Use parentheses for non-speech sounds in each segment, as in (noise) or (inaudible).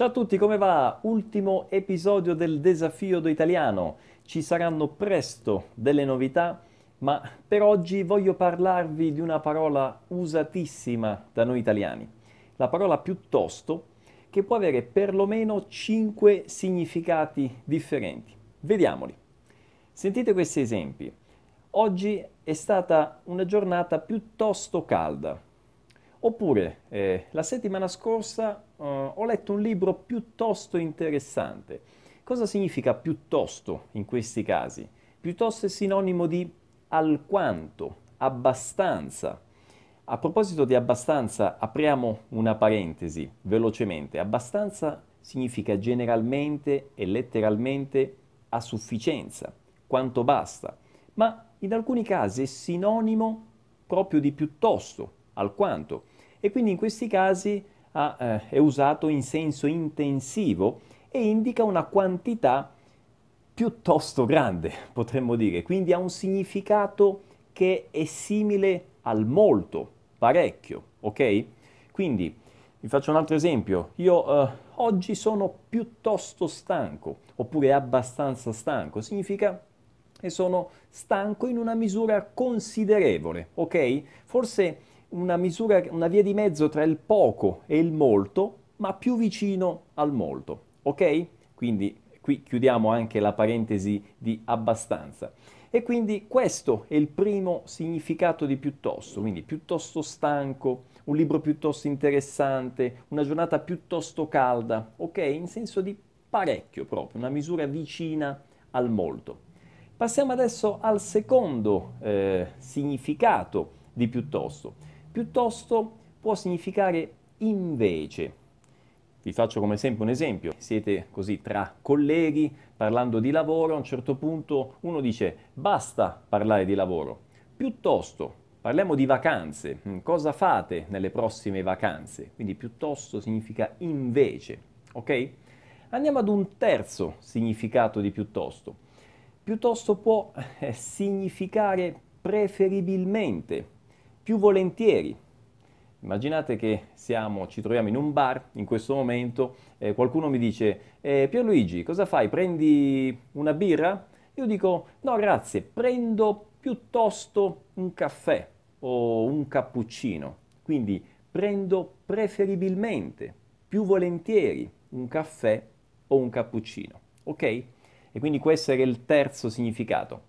Ciao a tutti, come va? Ultimo episodio del desafio do italiano. Ci saranno presto delle novità, ma per oggi voglio parlarvi di una parola usatissima da noi italiani. La parola piuttosto che può avere perlomeno 5 significati differenti. Vediamoli. Sentite questi esempi. Oggi è stata una giornata piuttosto calda. Oppure, eh, la settimana scorsa uh, ho letto un libro piuttosto interessante. Cosa significa piuttosto in questi casi? Piuttosto è sinonimo di alquanto, abbastanza. A proposito di abbastanza, apriamo una parentesi velocemente. Abbastanza significa generalmente e letteralmente a sufficienza, quanto basta, ma in alcuni casi è sinonimo proprio di piuttosto, alquanto, e quindi in questi casi ha, eh, è usato in senso intensivo e indica una quantità piuttosto grande, (laughs) potremmo dire, quindi ha un significato che è simile al molto, parecchio, ok? Quindi vi faccio un altro esempio, io eh, oggi sono piuttosto stanco, oppure abbastanza stanco, significa che sono stanco in una misura considerevole, ok? Forse una misura, una via di mezzo tra il poco e il molto, ma più vicino al molto, ok? Quindi qui chiudiamo anche la parentesi di abbastanza. E quindi questo è il primo significato di piuttosto, quindi piuttosto stanco, un libro piuttosto interessante, una giornata piuttosto calda, ok? In senso di parecchio proprio, una misura vicina al molto. Passiamo adesso al secondo eh, significato di piuttosto Piuttosto può significare invece. Vi faccio come sempre un esempio. Siete così tra colleghi parlando di lavoro, a un certo punto uno dice basta parlare di lavoro. Piuttosto parliamo di vacanze. Mm, cosa fate nelle prossime vacanze? Quindi piuttosto significa invece. Ok? Andiamo ad un terzo significato di piuttosto. Piuttosto può eh, significare preferibilmente più volentieri. Immaginate che siamo, ci troviamo in un bar in questo momento, eh, qualcuno mi dice eh, Pierluigi, cosa fai? Prendi una birra? Io dico no grazie, prendo piuttosto un caffè o un cappuccino. Quindi prendo preferibilmente, più volentieri, un caffè o un cappuccino. Ok? E quindi questo era il terzo significato.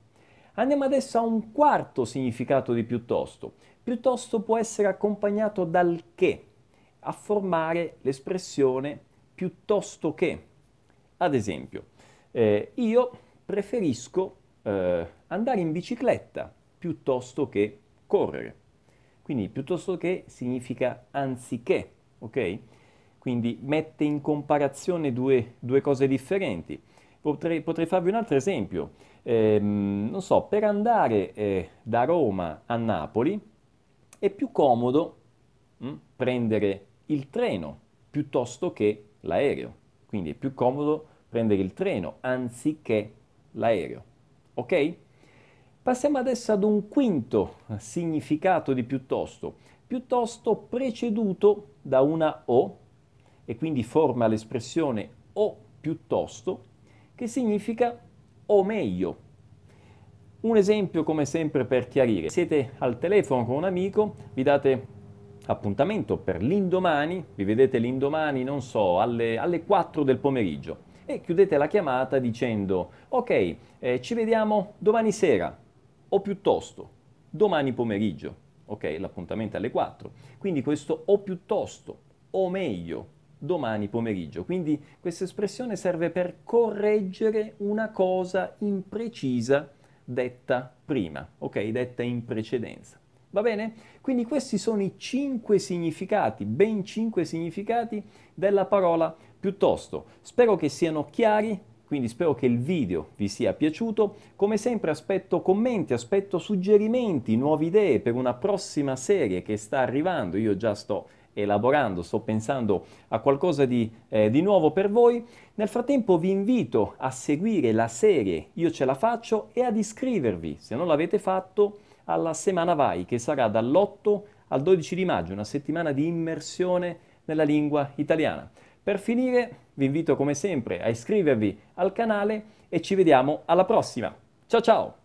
Andiamo adesso a un quarto significato di piuttosto. Piuttosto può essere accompagnato dal che, a formare l'espressione piuttosto che. Ad esempio, eh, io preferisco eh, andare in bicicletta piuttosto che correre. Quindi piuttosto che significa anziché, ok? Quindi mette in comparazione due, due cose differenti. Potrei, potrei, farvi un altro esempio. Eh, non so, per andare eh, da Roma a Napoli è più comodo mh, hm, prendere il treno piuttosto che l'aereo. Quindi è più comodo prendere il treno anziché l'aereo. Ok? Passiamo adesso ad un quinto significato di piuttosto. Piuttosto preceduto da una O e quindi forma l'espressione o piuttosto che significa o meglio. Un esempio come sempre per chiarire, siete al telefono con un amico, vi date appuntamento per l'indomani, vi vedete l'indomani, non so, alle, alle 4 del pomeriggio e chiudete la chiamata dicendo ok, eh, ci vediamo domani sera o piuttosto domani pomeriggio, ok, l'appuntamento è alle 4. Quindi questo o piuttosto o meglio domani pomeriggio. Quindi questa espressione serve per correggere una cosa imprecisa detta prima, ok? Detta in precedenza. Va bene? Quindi questi sono i cinque significati, ben cinque significati della parola piuttosto. Spero che siano chiari, quindi spero che il video vi sia piaciuto. Come sempre aspetto commenti, aspetto suggerimenti, nuove idee per una prossima serie che sta arrivando. Io già sto elaborando, sto pensando a qualcosa di, eh, di, nuovo per voi. Nel frattempo vi invito a seguire la serie Io ce la faccio e ad iscrivervi, se non l'avete fatto, alla Semana Vai, che sarà dall'8 al 12 di maggio, una settimana di immersione nella lingua italiana. Per finire, vi invito come sempre a iscrivervi al canale e ci vediamo alla prossima. Ciao ciao!